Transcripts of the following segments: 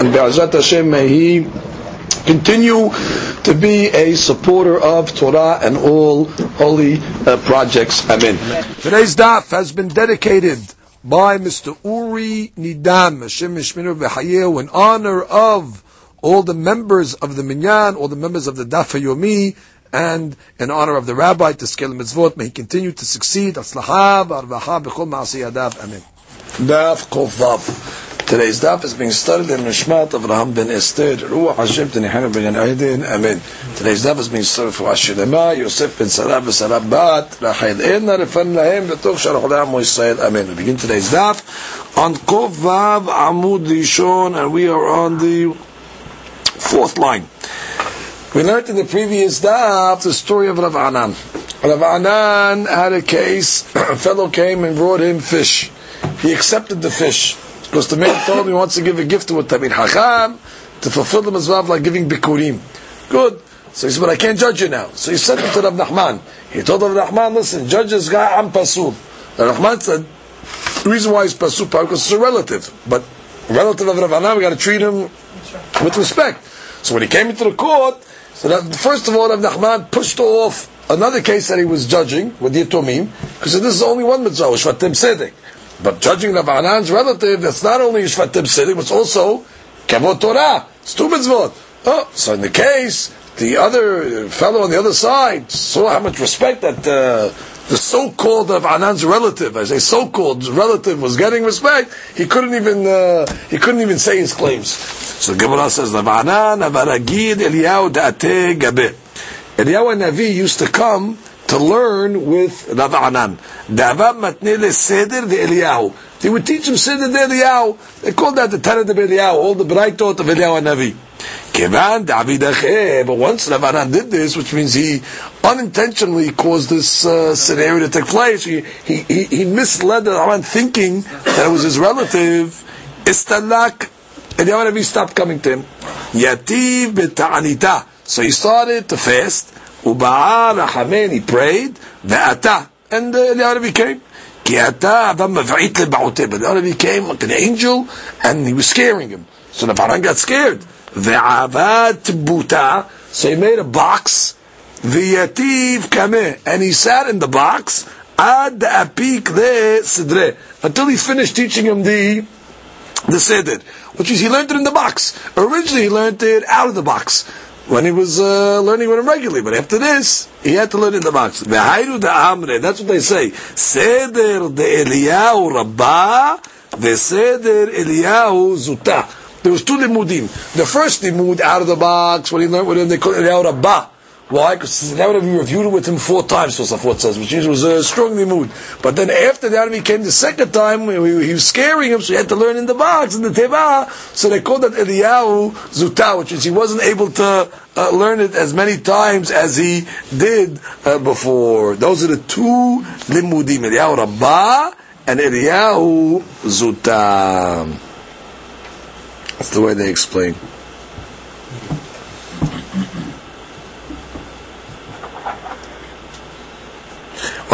and Be'ezat Hashem may he continue to be a supporter of Torah and all holy uh, projects. Amen. Today's daf has been dedicated by Mr. Uri Nidam, Hashem Mishminu V'Hayeu, in honor of all the members of the Minyan, all the members of the Daf Yomi, and in honor of the Rabbi to scale mitzvot. May he continue to succeed. Aslaha v'arvaha b'chol ma'asi yadav. Amen. Daf Kovav. Today's daf is being studied in Nishmat of Raham ben Esther, Ruach Hashem Tenihana ben Aydin, Amen. Today's daf is being studied for Ashilema, Yosef ben Sarah Sarah Bat, Rachel Edna, Refan Lahem, B'tov Shalach Olam Yisrael, Amen. We begin today's daf on Kov Vav Amud Rishon, and we are on the fourth line. We learned in the previous daf the story of Rav Anan. Rav Anan had a case, a fellow came and brought him fish. He accepted the fish. Because the man told him he wants to give a gift to a Tamid Hacham to fulfill the mitzvah like giving bikurim. Good. So he said, but I can't judge you now. So he sent him to Rav Nachman. He told Rav Nachman, listen, judge this guy, I'm pasul. Rav Nachman said, the reason why he's pasul, because it's a relative. But relative of Rav Anan, we got to treat him with respect. So when he came into the court, so that, first of all, Rav Nachman pushed off another case that he was judging with the Yatomim, because this is only one mitzvah, Shvatim Sedek. But judging the Anan's relative, that's not only Shvatim Sidim, it's also Kavod Torah. It's two mitzvot. Oh, so in the case, the other fellow on the other side saw how much respect that uh, the so-called of Anan's relative, I say so-called relative, was getting respect. He couldn't even uh, he couldn't even say his claims. So Gemara says, "Anan avaragid Eliyahu da'ate gabe." Eliyahu Navi used to come to learn with Rav Anan. Da'avav matne seder Eliyahu. He would teach him seder de Eliyahu. They called that the Tanit of Eliyahu, all the Braitot of Eliyahu Navi. Kevan David But once Rav Anan did this, which means he unintentionally caused this uh, scenario to take place, he, he, he, misled Rav Anan thinking that it was his relative. Istalak Eliyahu Navi stopped coming to him. Yativ. So he started to fast. Uba'a rachamen, he prayed, ve'ata, and uh, Eliyahu came. כי אתה אדם מבעית לבעותי, but Eliyahu came like an angel, and he was scaring him. So the Baran got scared. Ve'avad buta, so he made a box, v'yativ kameh, and he sat in the box, ad apik le sidre, until he finished teaching him the the seder, which is he learned it in the box. Originally, he learned it out of the box when he was uh, learning with him regularly. But after this, he had to learn in the box. That's what they say. Seder de Eliyahu Rabbah, the Seder Eliyahu Zuta. There was two limudim. The first limud out of the box, when he learned with him, they called Eliyahu Rabbah. Why? Because the Arabi reviewed it with him four times, Tosafot says, which means it was a strongly moved. But then after the Arabi came the second time, he was scaring him, so he had to learn in the box, in the Teva, so they called that Eliyahu Zuta, which is he wasn't able to uh, learn it as many times as he did uh, before. Those are the two limudim, Eliyahu Rabbah and Eliyahu Zuta. That's the way they explain.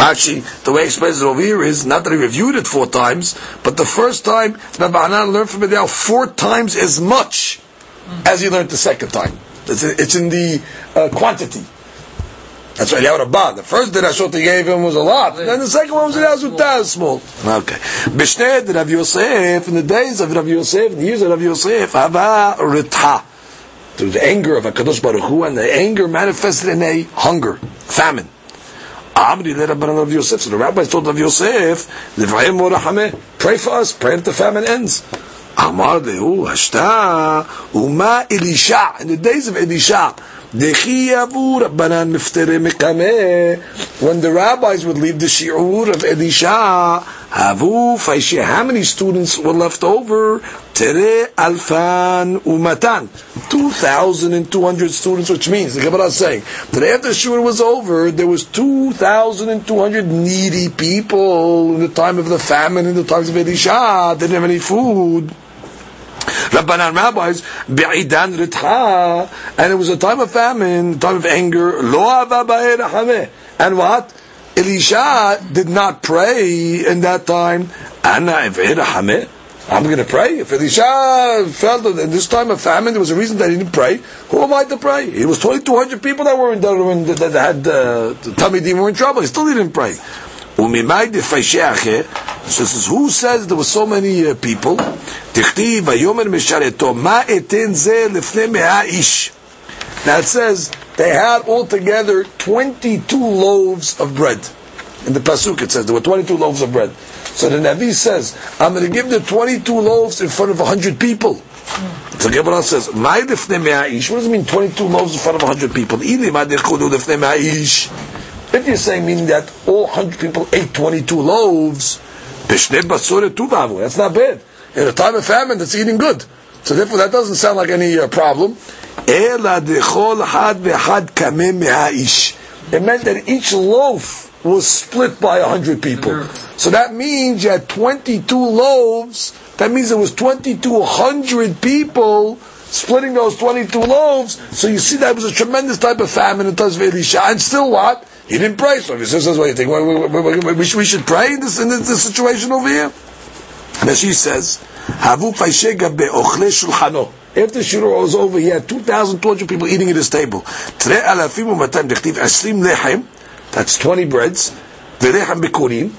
Actually, the way he explains it over here is not that he reviewed it four times, but the first time, Rabbi Hanan learned from Eliyahu four times as much as he learned the second time. It's, it's in the uh, quantity. That's why Eliyahu Rabbah. The first dirashot he gave him was a lot. And then the second one was Eliyahu Zutah, small. Okay. Bishnei Rav Yosef, in the days of Rav Yosef, in the years of Rav Yosef, Hava Ritha. Through the anger of HaKadosh Baruch Hu, and the anger manifested in a hunger, famine. Amri le Rabban Rav Yosef. So the rabbis told Rav Yosef, pray for us, pray that the famine ends. Amar dehu hashta uma Elisha. In the days of Elisha, when the rabbis would leave the shiur of Elisha, how many students were left over? Tere alfan umatan. 2,200 students, which means, the Gemara is saying, that after shur was over, there was 2,200 needy people in the time of the famine, in the times of Elisha, didn't have any food. Rabbanan rabbis, Be'idan Ritha, and it was a time of famine, time of anger, Lo And what? Elisha did not pray in that time. Ana I'm going to pray. If Elisha felt that in this time of famine there was a reason that he didn't pray, who am I to pray? It was 2,200 people that were in that, that had uh, Tamidim in trouble. He still didn't pray. So is who says there were so many uh, people? Now it says they had altogether 22 loaves of bread. In the Pasuk it says there were 22 loaves of bread. So the Navi says, I'm going to give the 22 loaves in front of 100 people. So Gemara says. What does it mean, 22 loaves in front of 100 people? If you're saying meaning that all 100 people ate 22 loaves, that's not bad. In a time of famine, that's eating good. So therefore, that doesn't sound like any uh, problem. It meant that each loaf was split by 100 people. So that means you had 22 loaves. That means there was 2,200 people splitting those 22 loaves. So you see that was a tremendous type of famine in of Elisha. And still what? He didn't pray. So your says, what do you think? We, we, we, we should pray in this, in this situation over here? And she says. After Shiro was over, he had 2,200 people eating at his table. That's 20 breads. V'rechem bikurim.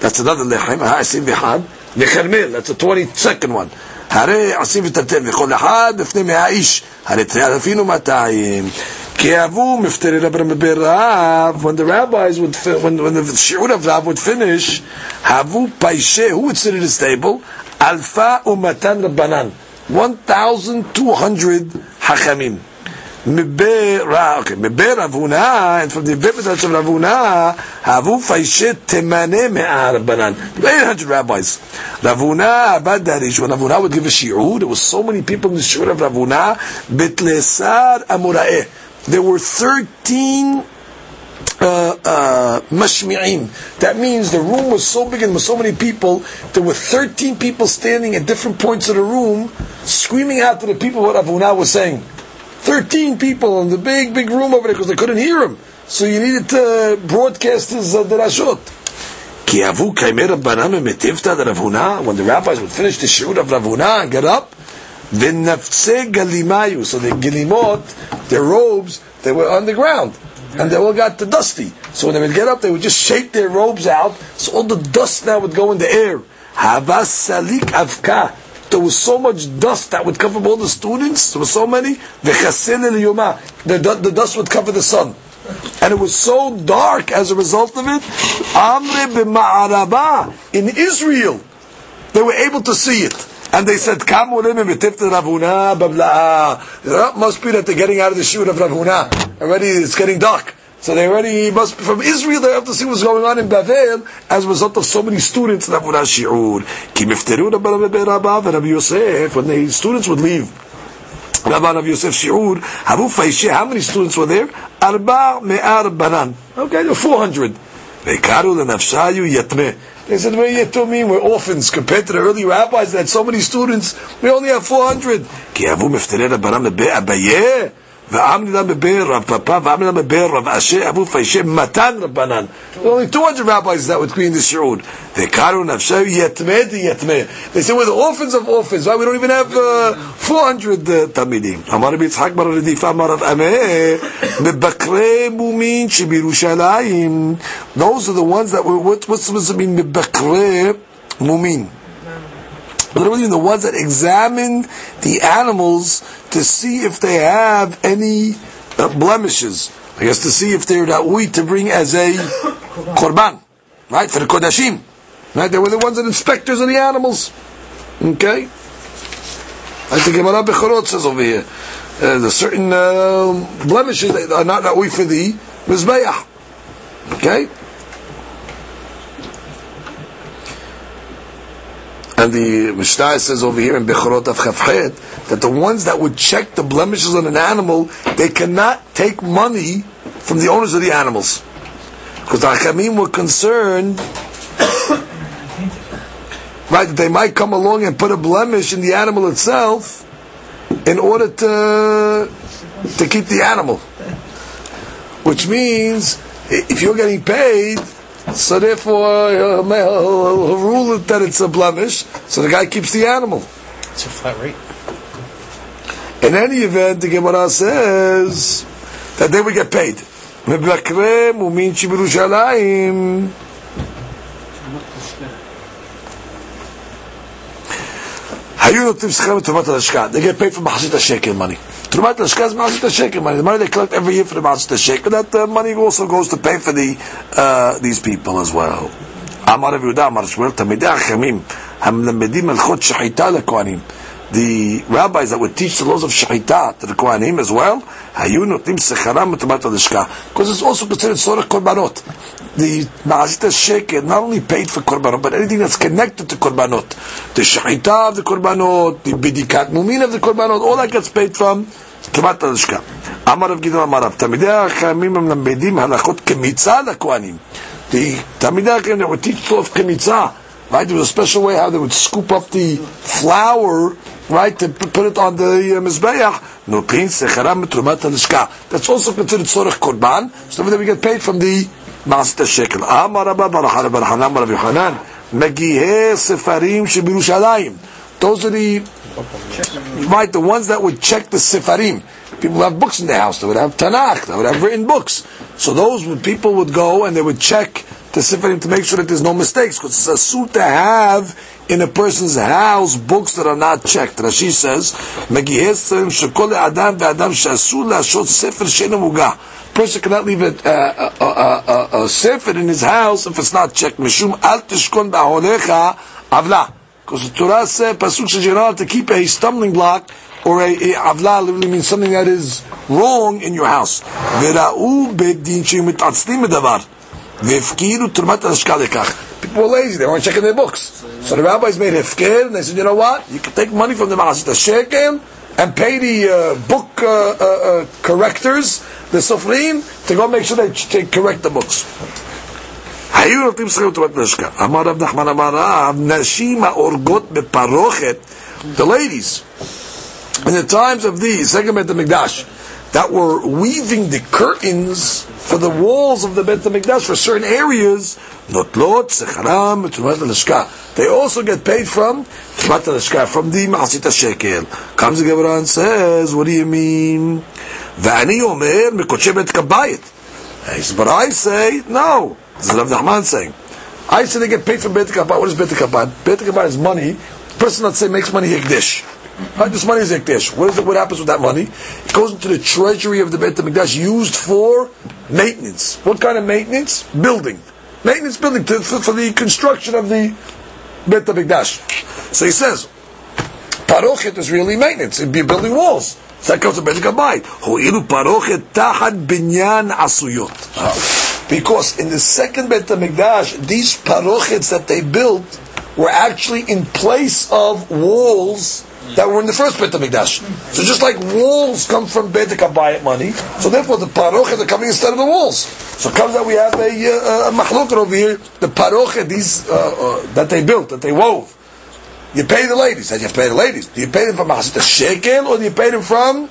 That's another lechem. Ha'asim v'had. V'chermel. That's the 22nd one. הרי עשים ותתן וכל אחד בפני מאה איש, הרי תראה אלפינו מאתיים. כי אהבו מפטרי רבי רב, when the rabbis would, when, when the shiur of Rav would finish, אהבו פיישה, who would sit at his table? אלפה ומתן רבנן. 1,200 חכמים. Mibera, okay, Mibera Rav Huna, and from the Bibitas of Rav Huna, Havu Faishet Temane Me'ar Banan. 800 rabbis. Rav Huna Abadarish, when Rav Huna would give a shi'ud, there was so many people in the shi'ud of Rav Huna, Betlesar Amurae. There were 13 mashmi'im. Uh, uh, that means the room was so big and with so many people, there were 13 people standing at different points of the room, screaming out to the people what Ravuna was saying. 13 people in the big, big room over there because they couldn't hear him. So you needed to broadcast his uh, derashot. When the rabbis would finish the shiur of Rav Huna and get up, so the gilimot, their robes, they were on the ground. And they all got the dusty. So when they would get up, they would just shake their robes out, so all the dust now would go in the air. Salik avka there was so much dust that would cover all the students. There were so many. The, the dust would cover the sun. And it was so dark as a result of it. Amre b'ma'araba In Israel, they were able to see it. And they said, Rav Huna, must be that they're getting out of the shoot of Rav Huna. Already it's getting dark. So they already must be from Israel. They have to see what's going on in Bavel as a result of so many students that would shiur. Ki Yosef when the students would leave. Rabbi Rabbi Yosef shiur. How many students were there? Arba me'ar banan. Okay, there were four hundred. Ve'karu lenafshayu yatmeh. They said, we're yatumim, we're orphans. Compared to the early rabbis that had so many students, we only have 400. Ki havu miftere rabbanam be'abayeh. ועמדה בבאר רב פאפה, ועמדה בבאר רב אשה, אבו פיישה, מתן רבנן. Only 200 rabbis that would clean the shi'ud. וקראו נפשי יתמה דיתמה. They say we're the orphans of orphans, right? We don't even have uh, 400 uh, תלמידים. אמר רבי יצחק בר רדיפה, אמר רב אמה, מבקרי מומין שבירושלים. Those are the ones that were, what, what's supposed to mean מבקרי מומין? Literally the ones that examine the animals to see if they have any uh, blemishes. I guess to see if they're we to bring as a korban, right? For the kodashim, right? They were the ones that inspectors of the animals. Okay. I think Gemara Bechorot says over here, uh, there's certain uh, blemishes that are not we for the mizbeach. Okay. And the Mishnah says over here in Bechorot of Chafchet that the ones that would check the blemishes on an animal, they cannot take money from the owners of the animals. Because the were concerned right, that they might come along and put a blemish in the animal itself in order to to keep the animal. Which means if you're getting paid, so therefore uh, he'll rule it that it's a blemish, so the guy keeps the animal. It's a flat rate. In any event, the Gemara says that they will get paid. מבקרם ומין שבירושלים היו נותנים שכר לתרומת הלשכה. They get paid for מחצית השקל money. תרומת הלשכה זה מחצית השקל money. The money they collect every year for the מחצית השקל. That uh, money also goes to pay for the, uh, these people as well. אמר רב יהודה אמר שמואל, תלמידי החכמים המלמדים הלכות שחיטה לכהנים. The rabbis that would teach the laws of shechita to the Kohanim as well, היו נותנים שכרם מתרומת הלשכה. Because it's also considered sort of korbanot. The Ma'azit shekel not only paid for korbanot, but anything that's connected to korbanot. The shechita of the korbanot, the bidikat mumin of the korbanot, all that gets paid from תרומת הלשכה. אמר רב גדעון אמר רב, תלמידי החכמים המלמדים הלכות כמיצה לכהנים. The תלמידי החכמים, they would teach law of כמיצה. Right, there was a special way how they would scoop up the flour, right, to put it on the uh, mizbeach. Halishka. That's also considered sorach korban. So then we get paid from the master shekel. Amar Rabba Barachana Amar Rabbi Yochanan. Megihe sefarim shebirushalayim. Those are the right, the ones that would check the sefarim. People have books in their house. They would have Tanakh. They would have written books. So those would, people would go and they would check the sefarim to make sure that there's no mistakes. Because it's a suit to have in a person's house books that are not checked. Rashi says, "Megihesim shekol adam ve'adam sefer she'enu mugah." Person cannot leave a, a, a, a, sefer in his house if it's not checked. Al tishkon avla. Because the Torah said, Pasuk says to keep a stumbling block or a, a avla literally means something that is wrong in your house. V'efkiru trumat hashka lekach. People were lazy; they weren't checking their books. So the rabbis made hefker, and they said, "You know what? You can take money from the Ma'asit shekel and pay the uh, book uh, uh, uh, correctors, the sofrim, to go make sure they, they correct the books." היו נותנים שכר לטובת נשקה. אמר רב נחמן אמר רב, נשים האורגות בפרוכת, the ladies, in the times of the second Bet HaMikdash, that were weaving the curtains for the walls of the Bet HaMikdash for certain areas, notlot secharam tumat l'shka. They also get paid from tumat l'shka, from the ma'asit shekel. Comes the Gemara and says, what do you mean? ואני אומר, מקודשי בית כבית. He says, but I say, no. This is Rav Nachman saying. I say they get paid from Bet Kabbat. What is Bet Kabbat? Bet Kabbat is money. The person, let's say, makes money Hekdesh. Right? This money is Hekdesh. What, is it, what happens with that money? It goes into the treasury of the Bet HaMikdash used for maintenance. What kind of maintenance? Building. Maintenance building to, for, for the construction of the Bet HaMikdash. So he says, Parochet is really maintenance. It'd be building walls. So that comes to Bet Kabbat. Ho'ilu parochet tahad binyan asuyot. Because in the second Bet HaMikdash, these parochets that they built were actually in place of walls that were in the first Bet HaMikdash. So just like walls come from Bet HaKabayit money, so therefore the parochet are coming instead of the walls. So comes that we have a, uh, a mahloket over here, the parochet, these, uh, uh, that they built, that they wove. You pay the ladies, and you have to pay the ladies. Do you pay them from Mahasit shekel, or do you pay them from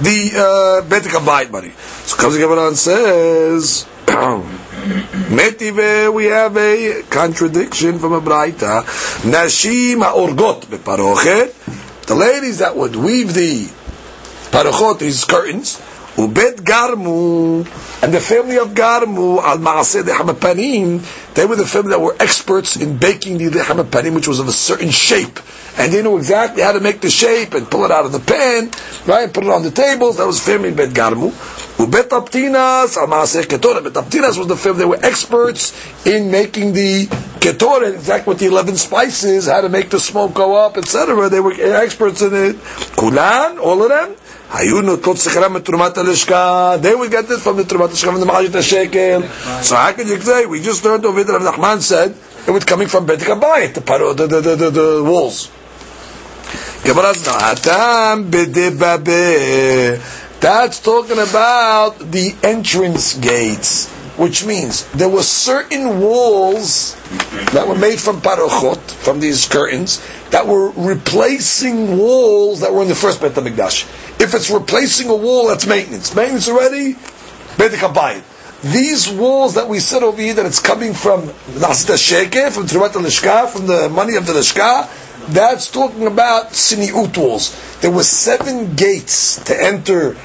the uh, HaKabayit money? So comes the Gemara and says, Metive, we have a contradiction from a Braita. Nashim ha'orgot beparochet. The ladies that would weave the parochot, these curtains, ubet garmu, and the family of garmu, al ma'aseh de hamapanim, they were the family that were experts in baking the hamapanim, which was of a certain shape. And they knew exactly how to make the shape and pull it out of the pan, right, and put it on the tables. That was family bet garmu. Ubet Aptinas, Amaseh Ketoret. Was the fifth. they were experts in making the Ketoret, exactly what the 11 spices, how to make the smoke go up, etc. They were experts in it. Kulan, all of them. They would get this from the Trumat Hashkam, from the Mahajit HaShekel. So how can you say, we just learned over that Rav Nachman said, it was coming from Bet Kabayit, the, the, the, the, the walls. Gemara says, that's talking about the entrance gates, which means there were certain walls that were made from parochot, from these curtains, that were replacing walls that were in the first Bet HaMikdash. If it's replacing a wall, that's maintenance. Maintenance already, Bet HaKabayit. These walls that we said over here that it's coming from Nasda Sheke, from Trumat al from the money of the Lishka, that's talking about tziniut walls. There were seven gates to enter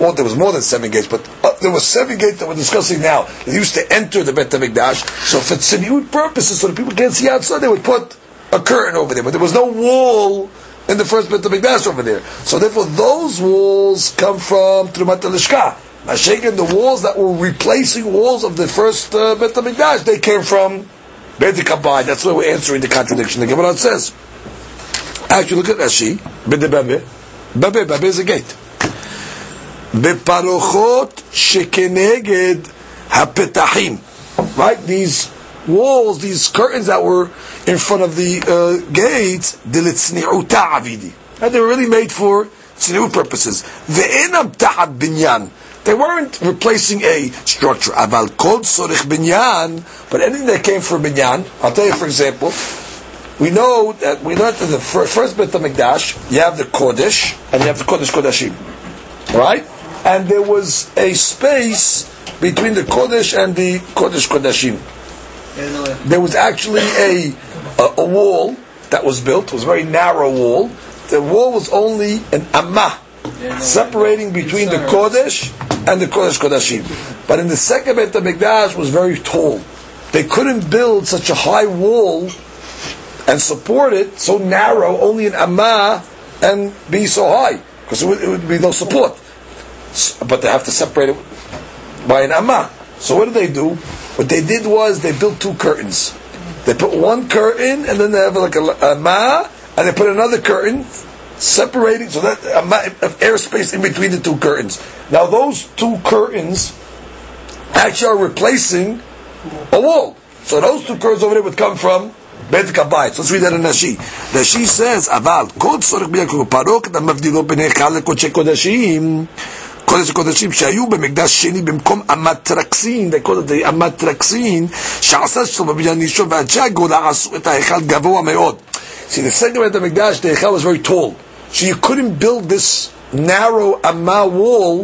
well, there was more than seven gates, but uh, there were seven gates that we're discussing now. They used to enter the Bet HaMikdash. So for tziniut purposes, so that people can't see outside, they would put a curtain over there. But there was no wall in the first Bet HaMikdash over there. So therefore, those walls come from Trumat Lishka. Mashiach, the walls that were replacing walls of the first uh, Bet HaMikdash, they came from Bet Kabai. That's why we're answering the contradiction. The Gemara says. Actually, look at Rashi. Bede Babe. Babe, Babe is a gate. Right? These walls, these curtains that were in front of the uh, gates. And they were really made for tzni'ut purposes. They weren't replacing a structure. Aval kol sorich binyan. But anything that came from binyan, I'll tell you for example, we know that we learned that the first, first of HaMikdash, you have the Kodesh, and you have the Kodesh Kodashim. Right? And there was a space between the Kodesh and the Kodesh Kodashim. There was actually a, a, a wall that was built. It was a very narrow wall. The wall was only an amma, separating between the Kodesh and the Kodesh Kodashim. But in the second Beit HaMikdash was very tall. They couldn't build such a high wall and support it so narrow, only an amma, and be so high because it it would be no support but they have to separate it by an amma. So what did they do? What they did was they built two curtains. They put one curtain and then they have like a amma, and they put another curtain separating so that a airspace in between the two curtains. Now those two curtains actually are replacing a wall. So those two curtains over there would come from Kabayit. So let's read that in Rashi. Rashi says, "Aval kod tzorich biyakul parok da mavdilo b'nei chal lekodesh kodashim." קודש הקודשים שהיו במקדש שני במקום המטרקסין, they call it the המטרקסין, שעשה שלו בבניין אישו ואנשי הגולה עשו את ההיכל גבוה מאוד. See, the second of the Mikdash, the Echel was very tall. So you couldn't build this narrow Amma wall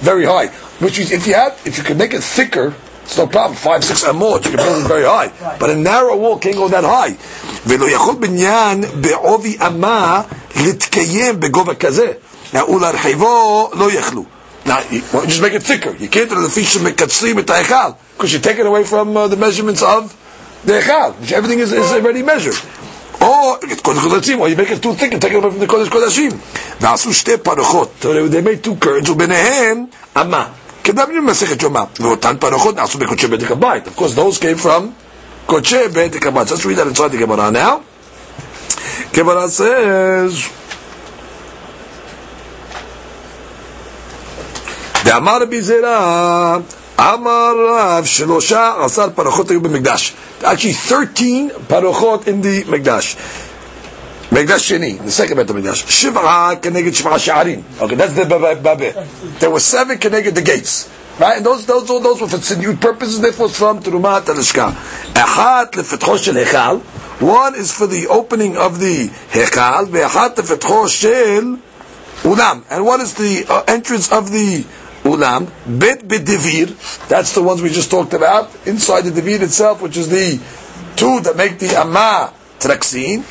very high. Which is, if you had, if you could make it thicker, it's no problem. Five, six amot, you can build it very high. But a narrow wall can't go that high. ולא יכול בניין בעובי אמה להתקיים בגובה כזה. ולהרחיבו לא יכלו. Now, you, well, just make it thicker. You can't do the fish mekatzrim et ha'echal because you take it away from uh, the measurements of the echal, which everything is, is already measured. Or it's kodesh kodashim, or you make it too thick and take it away from the kodesh kodashim. ועשו שתי פרחות, so they made two curtains, וביניהם אמה. כדאמרים במסכת יומא, ואותן פרחות נעשו בקודשי בית הבית. Of course, those came from קודשי בית הבית. Let's read that inside the Gemara now. Gemara says, דאמר רבי זירא, אמר רב שלושה עשר פרחות היו במקדש. Actually 13 פרחות in the מקדש. מקדש שני, the second בית המקדש. שבעה כנגד שבעה שערים. Okay, that's the בבא. There were seven כנגד the gates. Right? And those, those, those were for tziniut purposes, that was from תרומת הלשכה. אחת לפתחו של היכל, one is for the opening of the היכל, ואחת לפתחו של אולם. And one is the uh, entrance of the ulam, bet bedivir, that's the ones we just talked about, inside the divir itself, which is the two that make the amma traksin,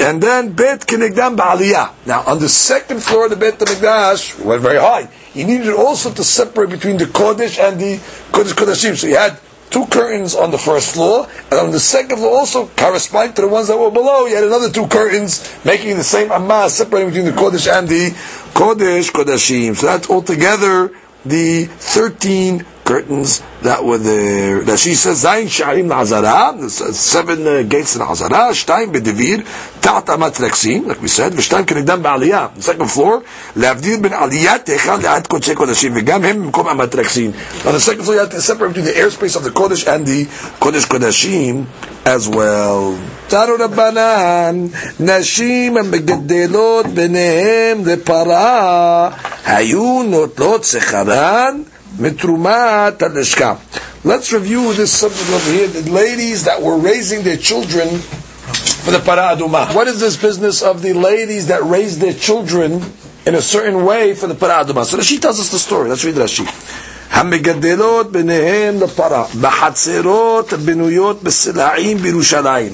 and then bet kinegdam ba'aliyah. Now, on the second floor of the bet Mikdash, went very high. He needed also to separate between the kodesh and the kodesh kodeshim. So he had two curtains on the first floor, and on the second floor also corresponding to the ones that were below, he had another two curtains making the same amma, separating between the kodesh and the kodesh kodeshim. So that's altogether the 13 curtains that were there. That she says, Zayin Sha'arim La'azara, seven uh, gates in Azara, Shtayim Bedivir, Ta'at Amat Reksim, like we said, V'shtayim Kenegdam Ba'aliyah, the second floor, Le'avdir Ben Aliyah Techa Le'at Kodshei Kodashim, V'gam Hem Mkom Amat Reksim. On the second floor, you have to separate between the airspace of the Kodesh and the Kodesh Kodashim as well. Taru Rabbanan, Nashim המגדלות ביניהם לפרה, היו נוטלות שכרן mitrumat alishka. Let's review this subject over here. The ladies that were raising their children for the para aduma. What is this business of the ladies that raised their children in a certain way for the para aduma? So Rashi tells us the story. Let's read Rashi. המגדלות ביניהם לפרה, בחצרות בנויות בסלעים בירושלים.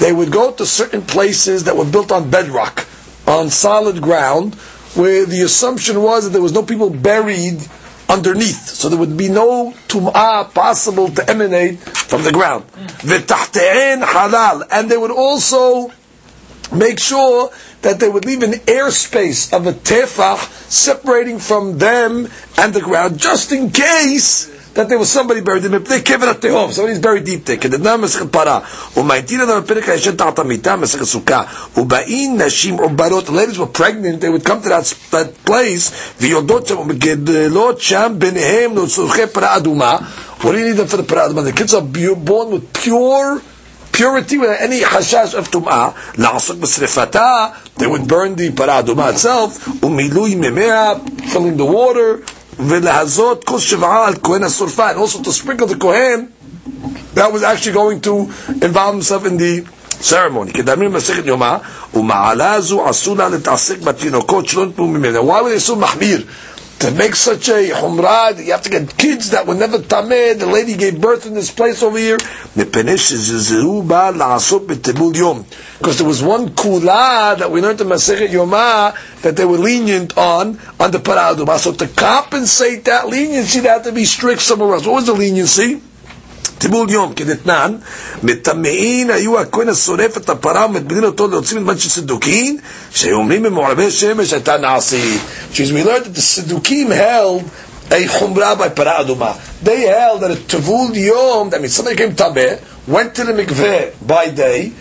They would go to certain places that were built on bedrock, on solid ground, where the assumption was that there was no people buried underneath, so there would be no tum'ah possible to emanate from the ground. V'tachte'en halal, and they would also make sure that they would leave an airspace of a tefach separating from them and the ground, just in case that there was somebody buried in Mipnei Kever HaTehom, somebody's buried deep there. כדדנם מסכת פרה, ומעטין אדם בפרק הישן תחת המיטה, מסכת סוכה, ובאין נשים עוברות, ladies were pregnant, they would come to that, that place, ויולדות שם, ומגדלות שם ביניהם לצורכי פרה אדומה. What do you need them for the פרה אדומה? The kids are born with pure purity without any hashash of tum'ah, לעסוק בשרפתה, they would burn the פרה אדומה itself, ומילוי ממיה, filling the water, ולהזות כל שבעה על כהן השורפה, and also to sprinkle the kohen that was actually going to involve himself in the ceremony. כדאמרים במסכת יומא, ומעלה זו עשו לה להתעסק בתינוקות שלא נתנו ממנה. Why were they so מחמיר? To make such a humrad, you have to get kids that were never tamed. The lady gave birth in this place over here. Because there was one kula that we learned in Masechet Yomah that they were lenient on, on the paraduma. So to compensate that leniency, they had to be strict somewhere else. What was the leniency? טיבול יום, כדתנן, מטמאין היו הכהן השורף את הפרה ומטבילים אותו להוציא מזמן של סדוקין, שהיו אומרים במעורבי שמש הייתה נעשית. She's we learned that the Siddukim held a chumrah by para aduma. They held that a tevul yom, that means somebody came tabeh, went to the mikveh by day,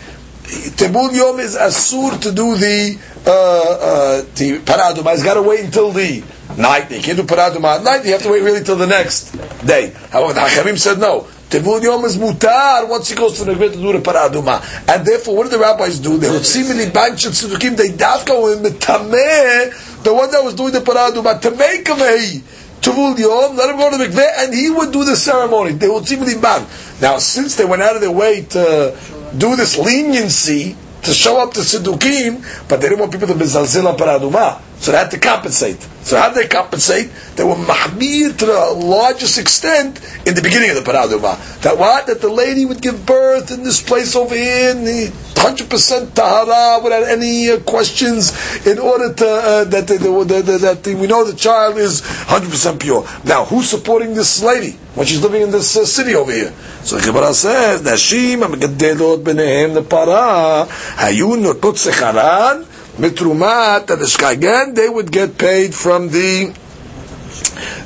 tevul yom is asur to do the uh, uh, the para aduma. He's got to wait until the night. They can't do para aduma at night. You have to wait really till the next day. However, the Hachamim said no. Tevul Yom is mutar once he goes to the Nagvet to do the paraduma. And therefore, what did the rabbis do? They would seemingly bunch of tzedukim, they dafka with the tameh, the one that was doing the paraduma, to make him a Tevul Yom, let him go to the mikveh, and he would do the ceremony. They would seemingly ban. Now, since they went out of their way to do this leniency, to show up to Siddukim, but they didn't want people to be Zalzila Paraduma. So they had to compensate. So how did they compensate? They were mahmir to the largest extent in the beginning of the paraduma. That what? That the lady would give birth in this place over here, in the 100% tahara, without any uh, questions, in order to, uh, that, the, the, the, that we know the child is 100% pure. Now, who's supporting this lady when she's living in this uh, city over here? So the Gemara says, Nashim המגדלות ביניהם לפרה, היו נוטות שכרן, mitrumat alishka. Again, they would get paid from the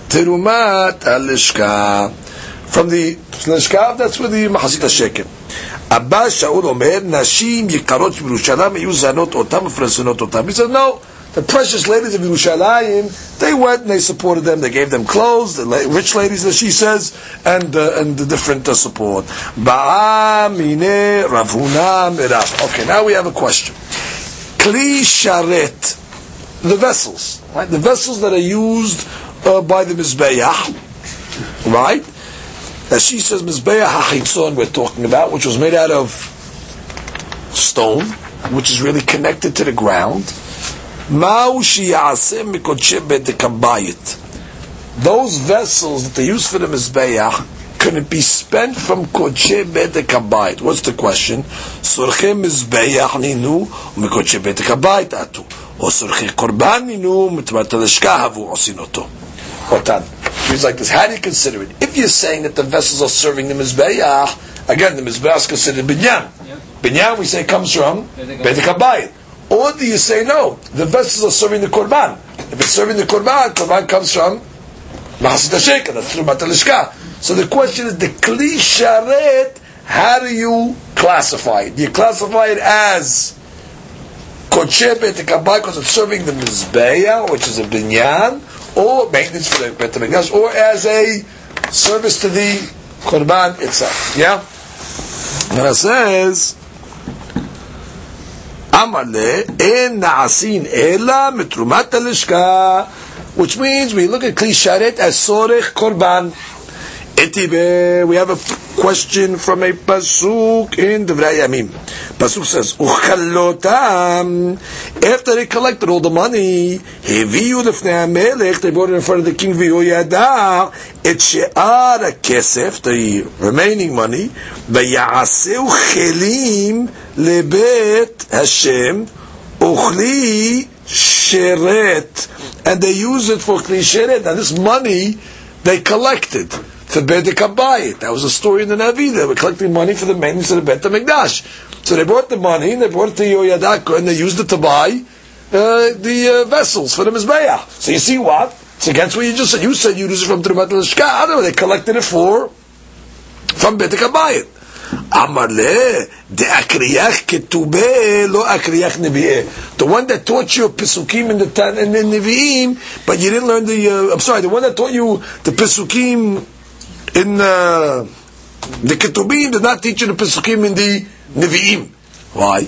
terumat alishka. From the lishka, that's where the מחצית השקל. הבא שאול אומר, נשים יקרות בירושלים היו זנות אותם מפרסנות אותם. He said, no. The precious ladies of Yerushalayim, they went and they supported them. They gave them clothes, the rich ladies, as she says, and uh, and the different uh, support. Ba'amine Ravuna Mirav. Okay, now we have a question. Kli sharet, the vessels, right? The vessels that are used uh, by the mizbeach, right? As she says, mizbeach hachitzon we're talking about, which was made out of stone, which is really connected to the ground. Those vessels that they use for the mizbeach it be spent from Kodesh Bedek Habayit? What's the question? Surche Mizbeach Ninu, Bedek Habayit Atu. Or Ninu, Mitmat Aleshka Havu Osinoto. Otan. He's like this. How do you consider it? If you're saying that the vessels are serving the Mizbeach, again, the Mizbeach is considered Binyan. Binyan, we say, comes from Bedek Habayit. Or do you say, no, the vessels are serving the Korban? If it's serving the Korban, Korban comes from Mahasit HaSheker, that's Trumat HaLishka. So the question is, the Kli Sharet, how do you classify it? Do you classify it as Kodshe Bet because it's serving the Mizbeah, which is a binyan, or maintenance for the Bet or as a service to the Korban itself. Yeah? And it says, Amale en na'asin ela mitrumat alishka, which means we look at kli sharet as sorech korban. Etibe, we have a question from a pasuk in the Yamim. Pasuk says, Uchalotam, after they collected all the money, Heviyu lefnei melech, they brought it in front of the king V'yoyadar, et she'ar kesef, the remaining money, v'ya'aseu chelim lebet Hashem, uchli sheret, and they use it for kli sheret, and this money they collected to Bedek Kabayit. That was a story in the Navi. They were collecting money for the maintenance of the Bet HaMikdash. So they brought the money and they brought it to Yoyadaka and they used it to buy uh, the uh, vessels for the Mizbeah. So you see what? It's against what you just said. You said you use it from Trumat Lashka. I don't know. They collected it for from Bedek Kabayit. Amarle de akriyach ketube lo akriyach nevi'eh. The one that taught you pesukim in the tan and the nevi'im, but you didn't learn the. Uh, I'm sorry, the one that taught you the pesukim in uh, the Ketubim did not teach you the Pesukim in the Nevi'im. Why?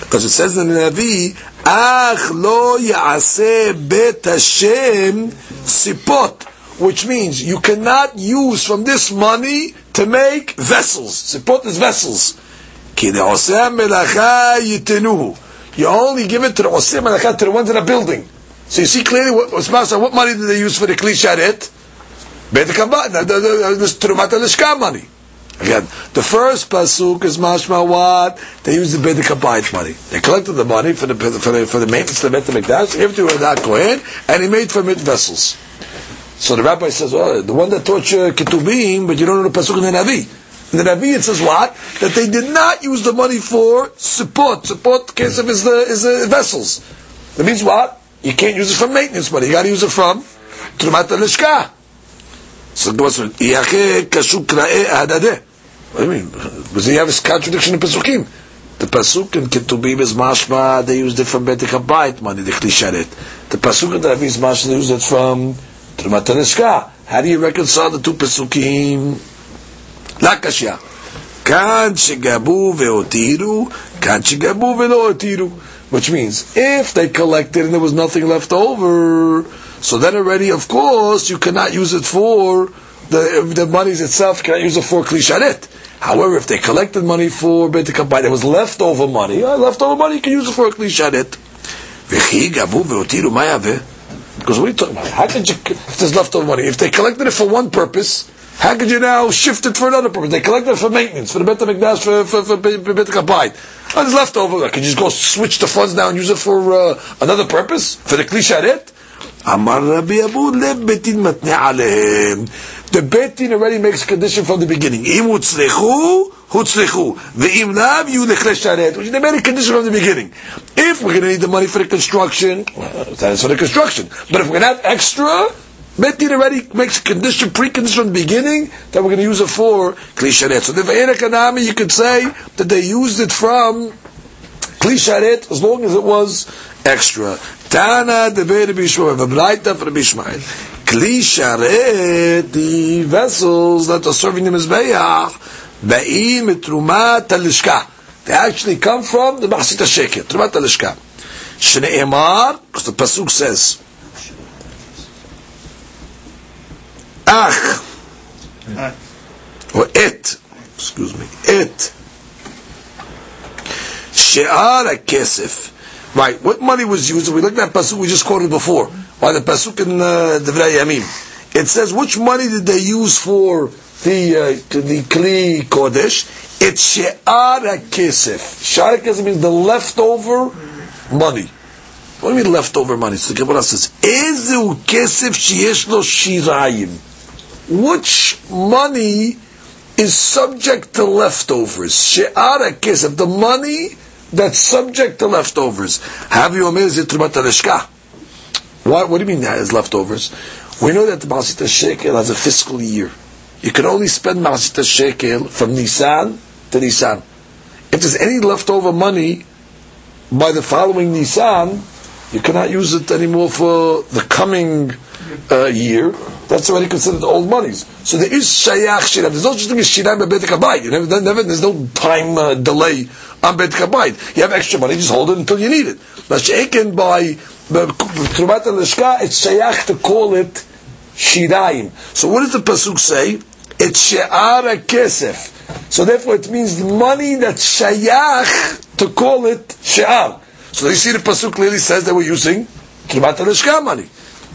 Because it says in the Navi, Ach lo ya'aseh bet Hashem sipot, which means you cannot use from this money to make vessels. Sipot is vessels. Ki yitenuhu. You only give it to the oseh melacha, to the ones in a building. So you see clearly what, what money did they use for the Kli Sharet? Bet Kabbat, this Trumat Lishka money. Again, the first pasuk is mashma what they use the Beit money. They collected the money for the for the, for the maintenance of the Beit Hamikdash, gave to that Kohen, and he made from it vessels. So the rabbi says, "Oh, the one that taught you ketubim, but you don't know the pasuk in the Navi." In the Navi it says what? That they did not use the money for support. Support case of is the uh, is the uh, vessels. That means what? You can't use it for maintenance money. You got to use it from Trumat Lishka. So the. What do you mean? Because you have a contradiction in Pesukim. The Pasuk in Ketubim is mashma, they use it from Bet Kabait money, the Chli The Pasuk in Ravi is mashma, they used it from Trumat Tanishka. How do you reconcile the two Pesukim? Lakashya. Shegabu ve'otiru, kan shegabu ve'lo Which means, if they collected and there was nothing left over, so then already, of course, you cannot use it for the the monies itself. You cannot use it for klisharet. However, if they collected money for bet kabbai, there was leftover money. Uh, leftover money, you can use it for klisharet. Because what are you talking about? How could you, if there's leftover money, if they collected it for one purpose, how could you now shift it for another purpose? They collected it for maintenance, for the Bet HaMikdash, for, for, for, Bet HaKabayit. Oh, there's leftover. Could you just go switch the funds now and use it for uh, another purpose? For the Kli Amar Rabbi Abu Betin matne alehem. The Betin already makes a condition from the beginning. Im utzlechu, hutzlechu. Ve'im lav, you sharet. Which they made a condition from the beginning. If we're going to need the money for the construction, that's for the construction. But if we're going to have extra, Betin already makes a condition, precondition from the beginning, that we're going to use it for Kli Sharet. So the Ve'era Kanami, you could say that they used it from Kli Sharet as long as it was extra. Tana de Rabbi Yishmael, V'braita for Rabbi Yishmael. Kli sharet, the vessels that are serving the Mizbeach, ba'im etrumat alishka. They actually come from the Machsit HaSheker, Trumat alishka. Shne'emar, because the Pasuk says, Ach, or et, excuse me, et, she'ar kesef. Right, what money was used? We looked at pasuk we just quoted before. Why the pasuk in uh, Devrei Yamim? It says which money did they use for the uh, the kli kodesh? It's she'ar kesef. She'ar kesef means the leftover money. What do you mean leftover money? So the Gemara says, "Ezu kesef sheyesh lo shirayim." Which money is subject to leftovers? She'ar kesef, the money that's subject to leftovers. Have you omer zitrumat What, what do you mean that is leftovers? We know that the Masita Shekel has a fiscal year. You can only spend Masita Shekel from Nisan to Nisan. If there's any leftover money by the following Nisan, you cannot use it anymore for the coming uh, year. That's already considered old monies. So there is shayach shirah. There's no such thing as by kabayit. You never, never, there's no time uh, delay on bet kabayit. You have extra money, just hold it until you need it. But she'ekin by trumat al it's shayach to call it shirayim. So what does the pasuk say? It's she'ara kesef. So therefore it means money that's shayach to call it she'ar. So you see the pasuk clearly says that we're using trumat al money.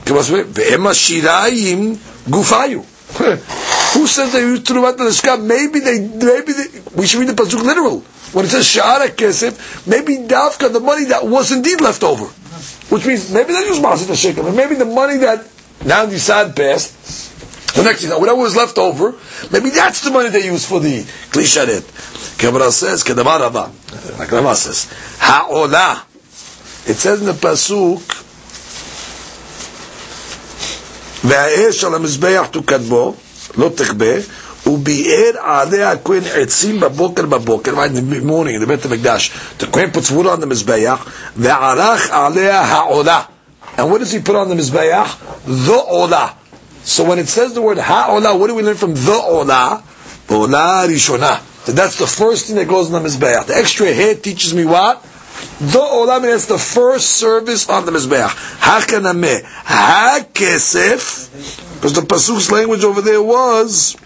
Shirayim gufayu. Who says they use trumat al Maybe they, maybe they, we should read the pasuk literal. When it says shara kesef, maybe dafka the money that was indeed left over, which means maybe they use masit shekel, maybe the money that now the sad passed. The next thing, whatever was left over, maybe that's the money they use for the klisharet. Kabbalah says, Kedamar Rava, like Rava says, Ha'olah. It says in the pasuk, והאש על המזבח תוקדמו, לא תכבה, וביער עליה הכהן עצים בבוקר בבוקר, right morning, לבית המקדש. The Kohen puts wood on the מזבח, וערך עליה העולה. And what does he put on the מזבח? The olah. So when it says the word ha'ola, what do we learn from the ola? Ola rishona. So that's the first thing that goes on the mizbeach. The extra hair teaches me what? The olah means the first service on the mizbeach. Hakanameh. Ha-kesef. Because the pasuk's language over there was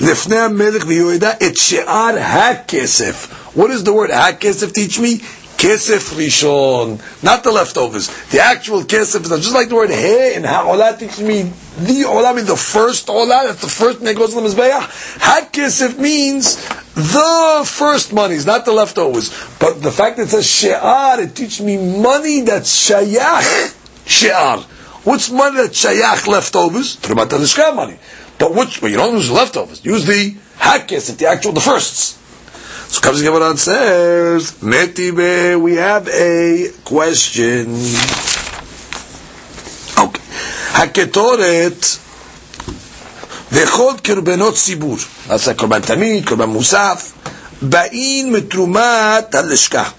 לפני המלך ויהודה את שאר הכסף. What does the word הכסף teach me? Kesef Rishon, not the leftovers. The actual kesef is just like the word he and ha'olah teaches me the olah means the first olah, that's the first that goes to the Mizbeach. Ha-kesef means the first monies, not the leftovers. But the fact that it says she'ar, it teaches me money that's shayach she'ar. What's money that's shayach leftovers? Trumat money. But which, well, you don't use leftovers. Use the ha-kesef, the actual, the firsts. So comes the Gemara and says, Metibe, we have a question. Okay. Haketoret, v'chod kerbenot zibur. That's like korban tamid, korban musaf. Ba'in metrumat halishka.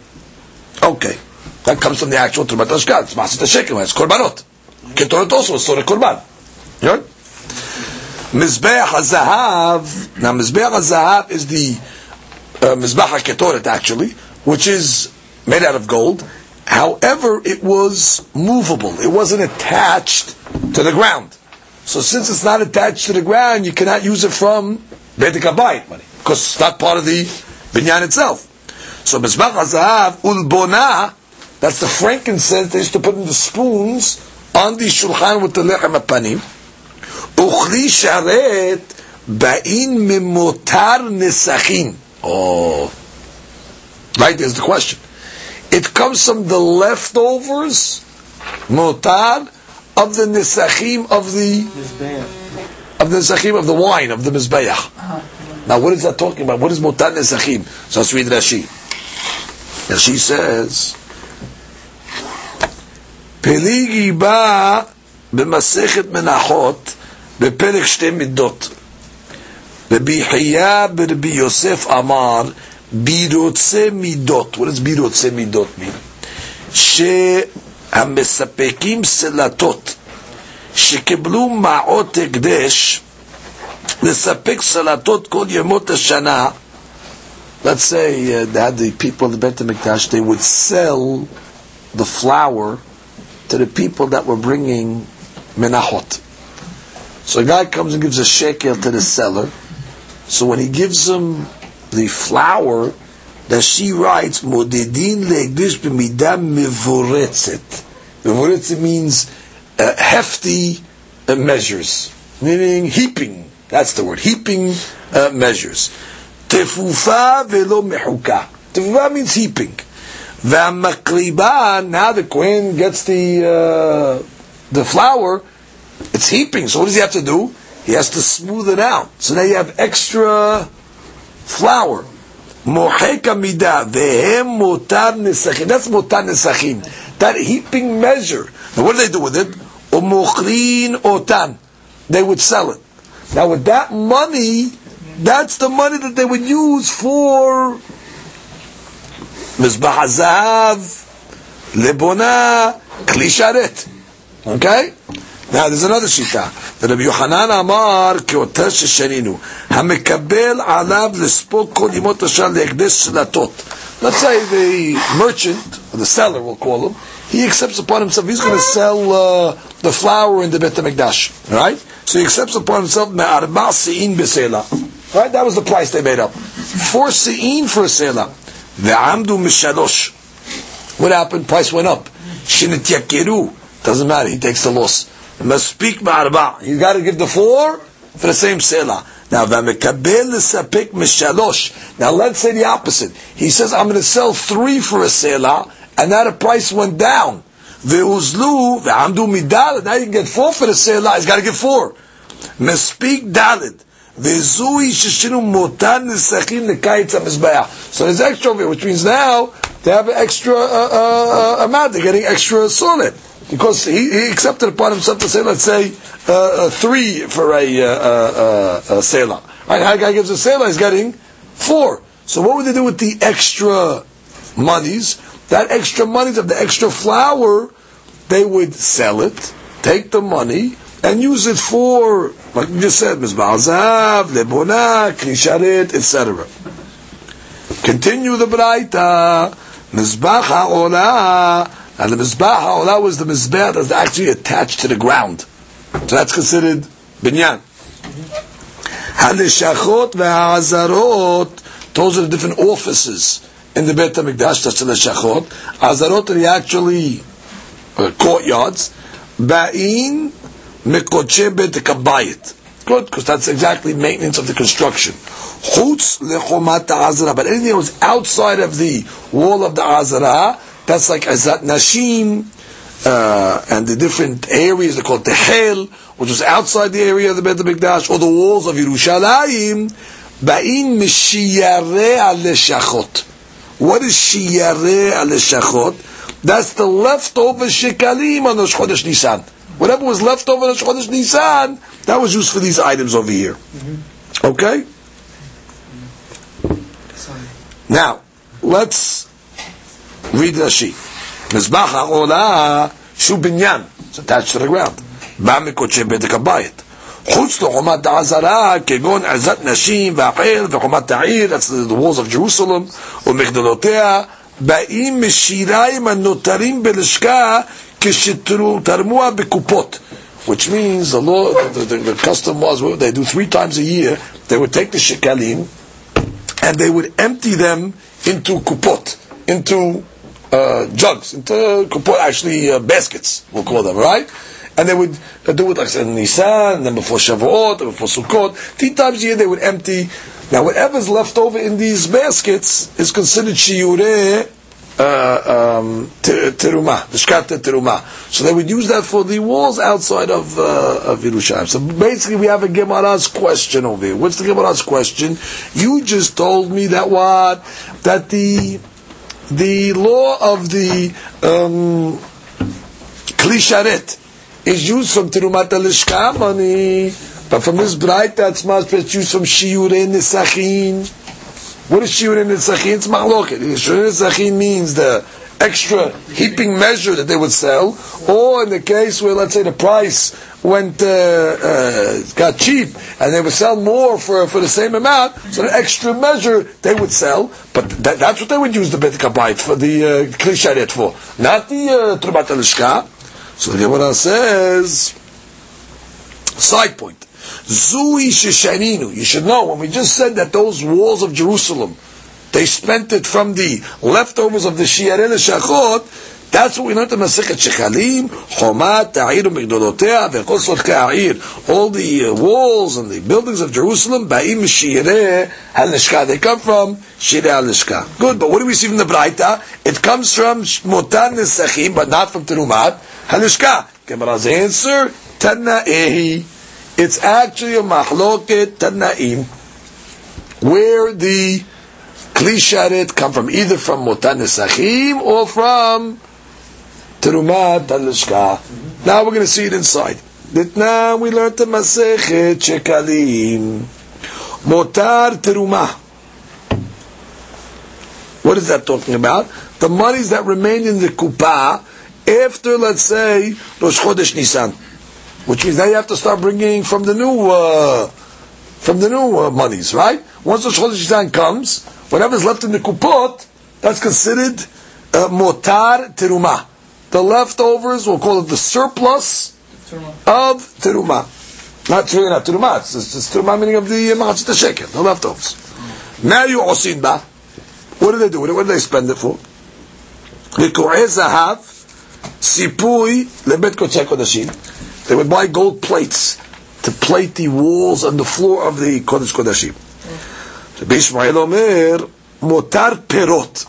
Okay. That comes from the actual trumat halishka. It's masit shekel. It's korbanot. Ketoret also is sort of korban. Right? Mizbeach HaZahav, now Mizbeach HaZahav is the uh, Mizbach HaKetoret actually, which is made out of gold. However, it was movable. It wasn't attached to the ground. So since it's not attached to the ground, you cannot use it from Beit money because it's not part of the binyan itself. So Mizbach HaZahav Ulbona, that's the frankincense they used to put in the spoons on the shulchan with the lechem apanim. Uchli sharet ba'in mimotar nesachim. Oh. Right? There's the question. It comes from the leftovers, mutad, of the nisachim of the of the nisachim of the wine of the mizbeach. Uh-huh. Now, what is that talking about? What is motar nisachim? So let's read Rashi. Rashi says, "Peligi ba b'masechet menachot b'perek midot." Rabbi Hiya Rabbi Yosef Amar birotze midot. What does birotze midot mean? שהמספקים סלטות שקיבלו מעות הקדש לספק סלטות כל ימות השנה let's say uh, that the people of the Bet HaMikdash, they would sell the flour to the people that were bringing menachot. So a guy comes and gives a shekel to the seller, so when he gives him the flour, that she writes, Modedin le'egdish b'midah mevoretzet. Mevoretzet means uh, hefty uh, measures, meaning heaping. That's the word, heaping uh, measures. Tefufa velo mehuka. Tefufa means heaping. V'amakliba, now the Kohen gets the, uh, the flour, it's heaping. So what does he have to do? He has to smooth it out. So now you have extra flour. Moheka midah vehem motar. That's motar nesachim. That heaping measure. Now what do they do with it? umuchrin otan. They would sell it. Now with that money, that's the money that they would use for Mizbah Hazav, Lebona, Klisharet. Okay? Now there's another shita. The Rabbi Yohanan Amar כאותה ששנינו, המקבל עליו לספוג כל ימות השעה להקדש שלטות. Let's say the merchant, or the seller we'll call him, he accepts upon himself, he's going to sell uh, the flour in the Bet HaMikdash, right? So he accepts upon himself, me'arba se'in b'selah. Right? That was the price they made up. Four se'in for a selah. Ve'amdu mishalosh. What happened? Price went up. Shinit yakiru. Doesn't matter, he takes the loss. Must speak. He's got to give the four for the same selah. Now, v'mekabel l'sapik mishalosh. Now, let's say the opposite. He says, I'm going to sell three for a selah, and now the price went down. Ve'uzlu, ve'amdu midal, now you can get four for the selah, he's got to get four. Mespeak dalid. Ve'zui shishinu motan nisachim nekayitz ha So there's extra over here, which means now they have an extra uh, uh, uh amount, they're getting extra solid because he, he, accepted upon himself to say, let's say, uh, uh, three for a, uh, uh, uh, sailor. Right? How guy gives a sailor, he's getting four. So what would they do with the extra monies? That extra monies of the extra flour, they would sell it, take the money, and use it for, like you just said, Mizbal Zav, Lebona, Klisharet, etc. Continue the Braita, Mizbach HaOlah, and the Mizbah that was the Mizbah that's actually attached to the ground. So that's considered binyan. Halishachot ve'azarot, those are the different offices in the Beit HaMikdash, that's the Leshachot. Azarot are actually uh, courtyards. Ba'in mekoche bet kabayit. Good, because that's exactly maintenance of the construction. Chutz lechomat Azara, but anything that was outside of the wall of the azara, that's like Azat Nashim, uh, and the different areas, they call it Tehel, which was outside the area of the Beit HaMikdash, or the walls of Yerushalayim, Ba'in Mishiyare Al-Leshachot. What is Shiyare Al-Leshachot? That's the leftover Shekalim on the Chodesh Nisan. Whatever was left over on the Chodesh Nisan, that was used for these items over here. Mm-hmm. Okay? Now, let's Read Rashi. Mizbach ha'olah shu binyan. It's attached to the ground. בא מקודשי בדק הבית. חוץ לחומת העזרה, כגון עזת נשים והחל וחומת העיר, that's the walls of Jerusalem, ומגדלותיה, באים משיריים הנותרים בלשכה כשתרמוה בקופות. Which means the law, the, the, the custom was, they do three times a year, they would take the shekalim, and they would empty them into kupot, into uh, jugs, into actually uh, baskets, we'll call them, right? And they would uh, do it like in Nisan, and then before Shavuot, and before Sukkot. Three times a year they would empty. Now, whatever's left over in these baskets is considered shiureh uh, um, teruma, the teruma. So they would use that for the walls outside of uh. So basically, we have a Gemara's question over here. What's the Gemara's question? You just told me that what that the the law of the um, klisharet is used from Terumat Alishka money, but from this bright that's much it's used from Shiure Nisachin. What is Shiure Nisachin? It's Mahloket. Shiure Nisachin means the extra heaping measure that they would sell, or in the case where, let's say, the price went uh, uh, got cheap and they would sell more for for the same amount, so the extra measure they would sell, but that, that's what they would use the bet kabayit for the uh, klisharet for, not the uh, trubat uh, So the Gemara says, side point. Zui sheshaninu. You should know when we just said that those walls of Jerusalem they spent it from the leftovers of the Shiarel Shachot. That's what we learned in Masechet Shechalim, Chomat, Ta'ir, Migdolotea, Vechol Ha'ir. All the uh, walls and the buildings of Jerusalem, Ba'im Shireh HaLishka. They come from Shireh HaLishka. Good, but what do we see from the Braita? It comes from Motan Nesachim, but not from Terumat HaLishka. Gemara's answer, Tannaehi. It's actually a Mahloket Tannaim, where the Kli Sharet come from either from Motan Nesachim or from Terumat al Now we're going to see it inside. Now we learned the Masechet Shekalim. Motar Terumah. What is that talking about? The monies that remain in the kupa after, let's say, Rosh Chodesh Nisan, which means now you have to start bringing from the new, uh, from the new uh, monies, right? Once Rosh Chodesh Nisan comes, whatever's left in the kupot, that's considered uh, motar teruma. The leftovers, we'll call it the surplus of teruma. Not teruma, not teruma. It's, it's, it's teruma meaning of the uh, the shekel, the leftovers. Now you osin ba. What do they do with it? What do they spend it for? לקורעי זהב, סיפוי לבית קודשי קודשים. They would buy gold plates to plate the walls and the floor of the Kodesh Kodashim. רבי ישמעאל אומר, מותר פירות.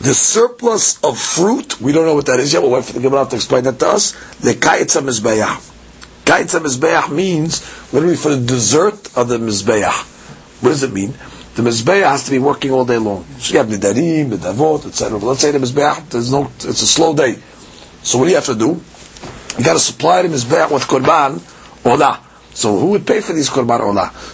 The surplus of fruit, we don't know what that is yet, we'll wait for the Gemara to explain that to us, the ka'itza mizbeach. Ka'itza mizbeach means, literally for the dessert of the mizbeach. What does it mean? The mizbeach has to be working all day long. So you have nidarim, nidavot, etc. But let's say the mizbeach, there's no, it's a slow day. So what do you have to do? You got to supply the mizbeach with korban olah. So who would pay for these korban?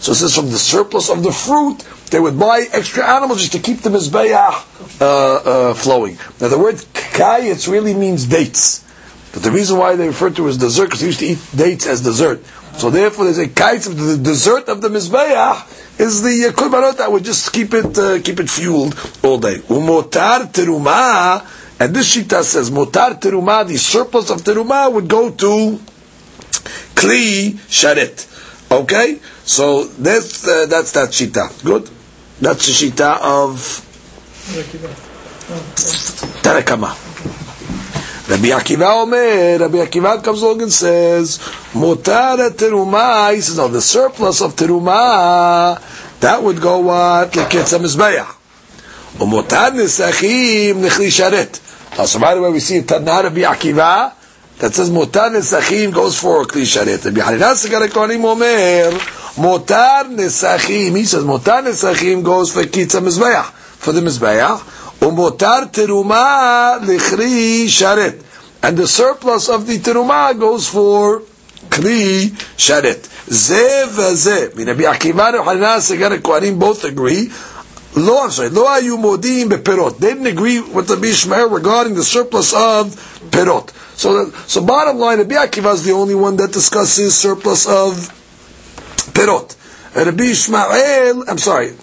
So it says from the surplus of the fruit, they would buy extra animals just to keep the mizbeach uh, uh, flowing. Now the word kayitz really means dates. But the reason why they refer to it as dessert, because they used to eat dates as dessert. So therefore they say kayitz of the dessert of the mizbeach is the uh, korbanot that would just keep it uh, keep it fueled all day. Umotar teruma, and this shita says motar teruma, the surplus of teruma would go to kli sharet. Okay, so that's uh, that's that shita. Good. That's the shita of Tarakama. Rabbi Akiva Omer, Rabbi Akiva comes along and says, Motar teruma, he says, no, the surplus of teruma, that would go what? Leketz HaMizbeach. Umotar nesachim nechli sharet. So right away we see Tanah Rabbi Akiva, that says Motar nesachim goes for Kli sharet. Rabbi Harinas Kohanim Omer, Motar nesachim. He says motar nesachim goes for kitza mizbeach, for the mizbeach. Umotar teruma lichri sharet. And the surplus of the teruma goes for kli sharet. Ze v'ze. Rabbi Akiva and Hanan Segar Kohanim both agree. Lo, I'm sorry. They didn't agree with the Bishmael regarding the surplus of perot. So, so bottom line, Rabbi Akiva is the only one that discusses surplus of perot. Rabbi Ishmael, I'm sorry,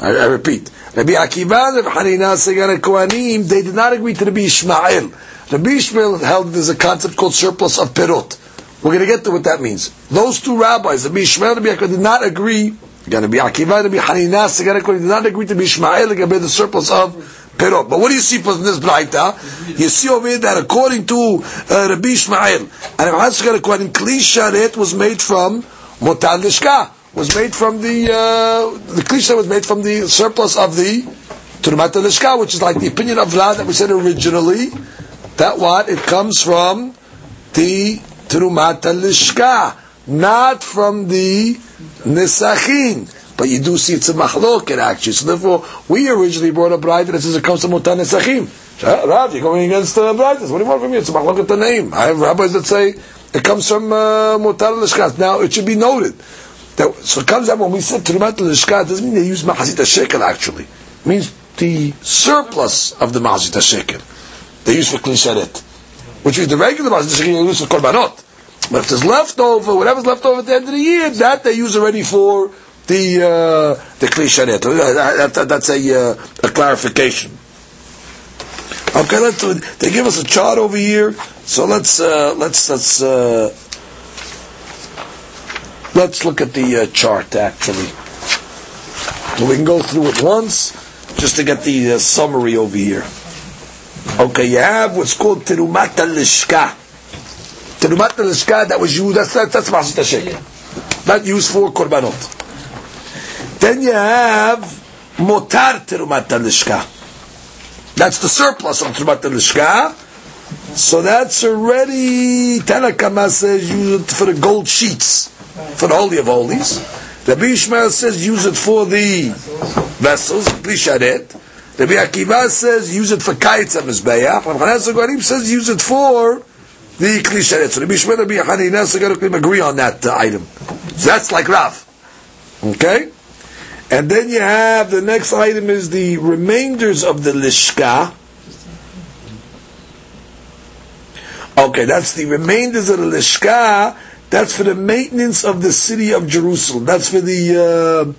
I, I repeat. Rabbi Akiva and Hanina Segar Kohanim, they did not agree to Rabbi Ishmael. Rabbi Ishmael held there's a concept called surplus of perot. We're going to get to what that means. Those two rabbis, Rabbi Ishmael and Rabbi Akiva, did not agree. Again, be Akiva and Rabbi Hanina Segar Kohanim did not agree to Rabbi Ishmael about the surplus of perot. But what do you see from this braita? You see over here that according to uh, Rabbi Ishmael and Segar Kohanim, Kli Sharet was made from Motal Lishka was made from the uh, the cliche was made from the surplus of the Turmat Lishka, which is like the opinion of Vlad that we said originally. That what it comes from the Turumat Lishka, not from the Nisachin. But you do see it's a machloket actually. So therefore, we originally brought a bride that says it comes from Mutan Nisachim. Rav, you're going against the uh, What do you want from me? It's a machloket the name. I have rabbis that say it comes from uh, Mutar Lishkas. Now, it should be noted that so it comes out when we said Trumat Lishkas, doesn't mean they use Mahazit Shekel actually. It means the surplus of the Mahazit Shekel. They use for Klisharet. Which means the regular Mahazit Shekel they use for Korbanot. But if there's leftover, whatever's left over at the end of the year, that they use already for the uh, the Klisharet. That, that, that's a, uh, a clarification. Okay, let's. They give us a chart over here, so let's uh, let's let's uh, let's look at the uh, chart actually. So we can go through it once, just to get the uh, summary over here. Okay, you have what's called terumat lishka. Terumat lishka that was used. That's that's masit shekel. Not used for korbanot. Then you have motar terumat lishka. That's the surplus of Trumat Lishka. So that's already Tanakama says use it for the gold sheets for the holy of holies. Rabbi Ishmael says use it for the vessels, Blisharet. Rabbi Akiva says use it for kaitz mizbeach. Rabbi Hanan says use it for the kli sharet. So Rabbi Shmuel Rabbi Hanina Sagarukim agree on that uh, item. So that's like Rav. Okay? And then you have the next item is the remainders of the lishka. Okay, that's the remainders of the lishka. That's for the maintenance of the city of Jerusalem. That's for the uh,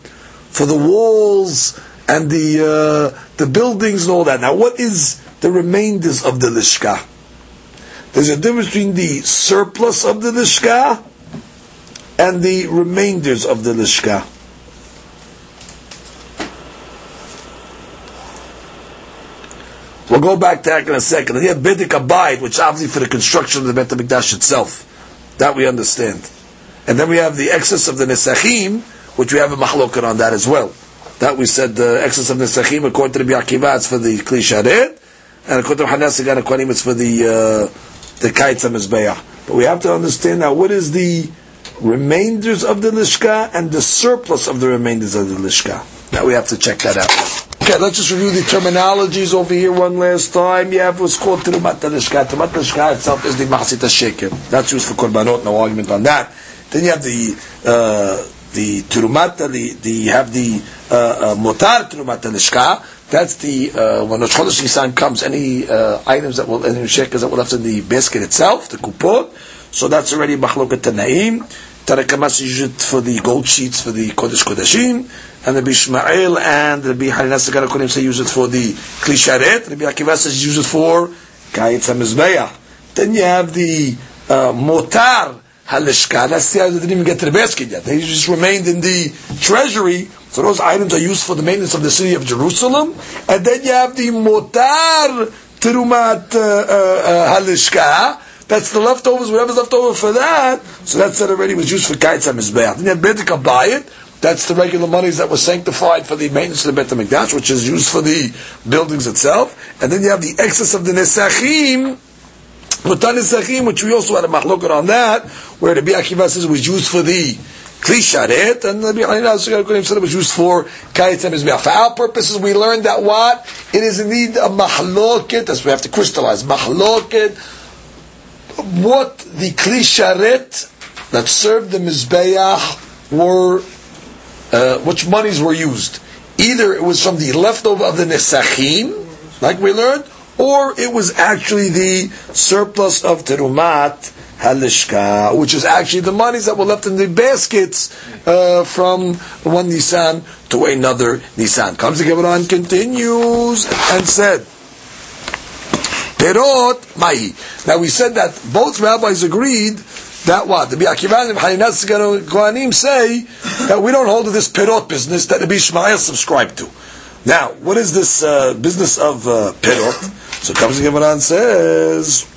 for the walls and the uh, the buildings and all that. Now, what is the remainders of the lishka? There's a difference between the surplus of the lishka and the remainders of the lishka. We'll go back to that in a second. And have Biddik Abayit, which obviously for the construction of the Bet HaMikdash itself. That we understand. And then we have the excess of the Nesachim, which we have a mahlokat on that as well. That we said the excess of Nesachim, according to the Bi'akiva, it's for the Kli Sharet, and according to Hanas Akwanim, it's for the, uh, the Kaitz HaMizbeah. But we have to understand now, what is the remainders of the Lishka and the surplus of the remainders of the Lishka? Now we have to check that out. Okay, let's just review the terminologies over here one last time. You have what's called Terumat Lishka. Terumat Lishka itself is the Mahsit Sheker. That's used for Korbanot, no argument on that. Then you have the, uh, the Terumat, the, the, you have the, uh, uh, Motar Terumat Lishka. That's the, uh, when Rosh Chodesh Nisan comes, any, uh, items that will, any shekers that will left in the basket itself, the kupot. So that's already Machloket Tanaim. Tarakamas use it for the gold sheets for the Kodesh Kodeshim and the Bishmael and the Biharinasa Garakonim say use it for the Klisharet, Rabbi Akiva says use it for Kayetz HaMizbeah. Then you have the uh, Motar Halishka, that's the that didn't even get to the basket yet. They just remained in the treasury, so those items are used for the maintenance of the city of Jerusalem. And then you have the Motar Terumat uh, uh, uh, Halishka, that's the leftovers, whatever's left over for that. So that's that already was used for Kaitz HaMizbeah. Then you have Bedika buy it, that's the regular monies that were sanctified for the maintenance of the Bet HaMikdash, which is used for the buildings itself. And then you have the excess of the Nesachim, Mutan Nesachim, which we also had a machloket on that, where the Bi'akiva says was used for the Kli Sharet, and the Bi'akiva said was used for Kayet HaMizbeach. For our purposes, we learned that what? It is indeed a machloket, that's we have to crystallize, machloket, what the Kli Sharet that served the Mizbeach were uh, which monies were used. Either it was from the leftover of the Nesachim, like we learned, or it was actually the surplus of Terumat Halishka, which is actually the monies that were left in the baskets uh, from one Nisan to another Nisan. Comes the Gemara and continues and said, Perot Mai. Now we said that both rabbis agreed that what? The Bi'akivan and Kohanim say that we don't hold to this perot business that the Bishmael subscribed to. Now, what is this uh, business of uh, perot? So comes the Gemara and says,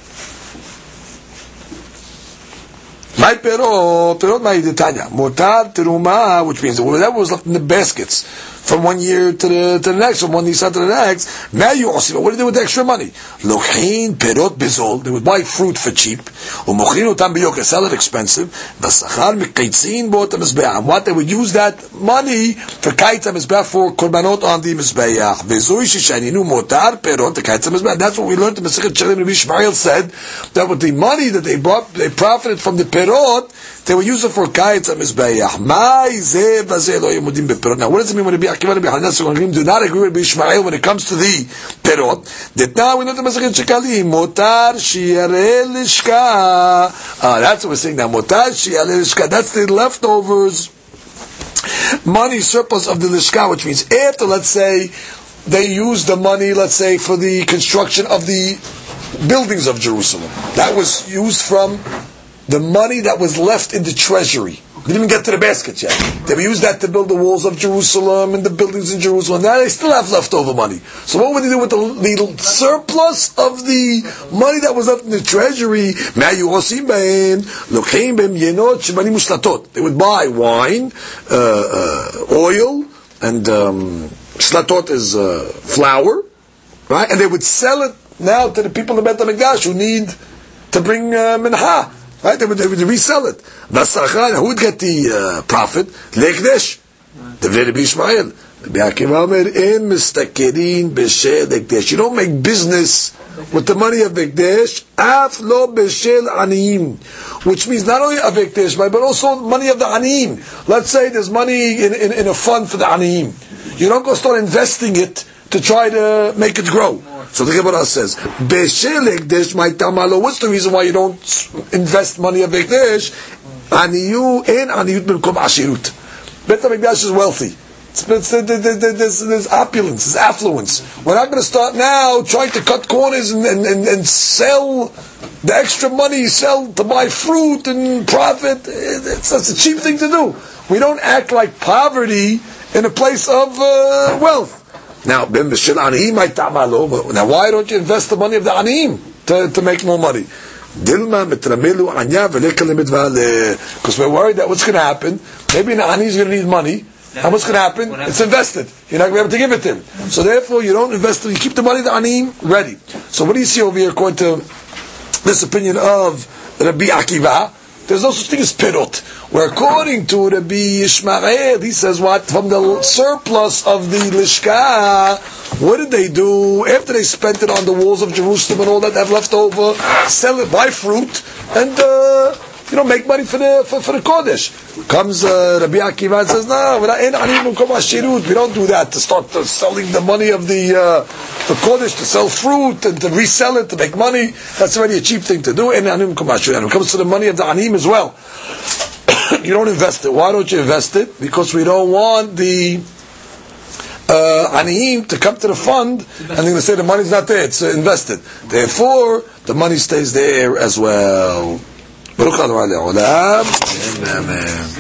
My perot, perot my detanya, motar teruma, which means whatever was left in the baskets from one year to the, to the next, from one Nisan to the next. Now you also, what do they do with the extra money? Lochin perot bizol, they would buy fruit for cheap. Umochin utam biyoker, sell it expensive. Vasachar mikaitzin bought the mizbeach. And what they would use that money for kaita mizbeach for korbanot on the mizbeach. Vezui shishaninu motar perot the kaita mizbeach. That's what we learned in Masechet Shelim Rabbi Shmuel said that with the money that they brought, they profited from the perot, they use it for mizbeach. Lo yemudim beperot. Now, what does it mean when Rabbi Akiva and Rabbi Hanan do not agree with Ishmael when it comes to the perot. That now we know the Masechet Shekalim, motar shiare lishka. Ah, that's what we're saying now. Motar shiare lishka. That's the leftovers money surplus of the lishka, which means after, let's say, they use the money, let's say, for the construction of the buildings of Jerusalem. That was used from the money that was left in the treasury. We didn't even get to the baskets yet. They used that to build the walls of Jerusalem and the buildings in Jerusalem. Now they still have leftover money. So what would they do with the, the surplus of the money that was left in the treasury? They would buy wine, uh, uh, oil, and um, slatot is uh, flour, right? And they would sell it now to the people in Bet HaMikdash who need to bring uh, minha. Right? They would, they would resell it. Vasachan, who would get the uh, profit? Lekdesh. The Rabbi Ishmael. Rabbi Akiva Omer, in mistakerin b'shel ekdesh. You don't make business with the money of Ekdesh, af lo b'shel which means not only of Ekdesh, but also money of the aniyim. Let's say there's money in, in, in a fund for the aniyim. You don't go start investing it to try to make it grow. So the Gemara says, Beshel Ekdesh my tamalo. What's the reason why you don't invest money of Ekdesh? Aniyu in aniyut benkom ashirut. Bet HaMikdash is wealthy. It's, opulence, there's affluence. We're not going to start now trying to cut corners and, and, and, and sell the extra money you sell to buy fruit and profit. It's, that's a cheap thing to do. We don't act like poverty in a place of uh, wealth. Now, now, why don't you invest the money of the anim to, to make more money? Because we're worried that what's going to happen, maybe the ani is going to need money, and what's going to happen? It's invested. You're not going to be able to give it to him. So therefore, you don't invest, you keep the money, the anim, ready. So what do you see over here according to this opinion of Rabbi Akiva? There's no such thing as pirot. Where according to Rabbi Yishmael, he says what? From the surplus of the Lishka, what did they do? After they spent it on the walls of Jerusalem and all that they have left over, sell it, buy fruit, and uh, you know, make money for the for, for the Kodesh. Comes uh, Rabbi Akiva and says, no, we don't do that to start selling the money of the uh, the Kodesh to sell fruit and to resell it to make money. That's already a cheap thing to do. And it comes to the money of the Anim as well. you don't invest it. Why don't you invest it? Because we don't want the uh, to come to the fund and they're going to say the money's not there, it's uh, invested. Therefore, the money stays there as well. بركة على علام نعم، نعم.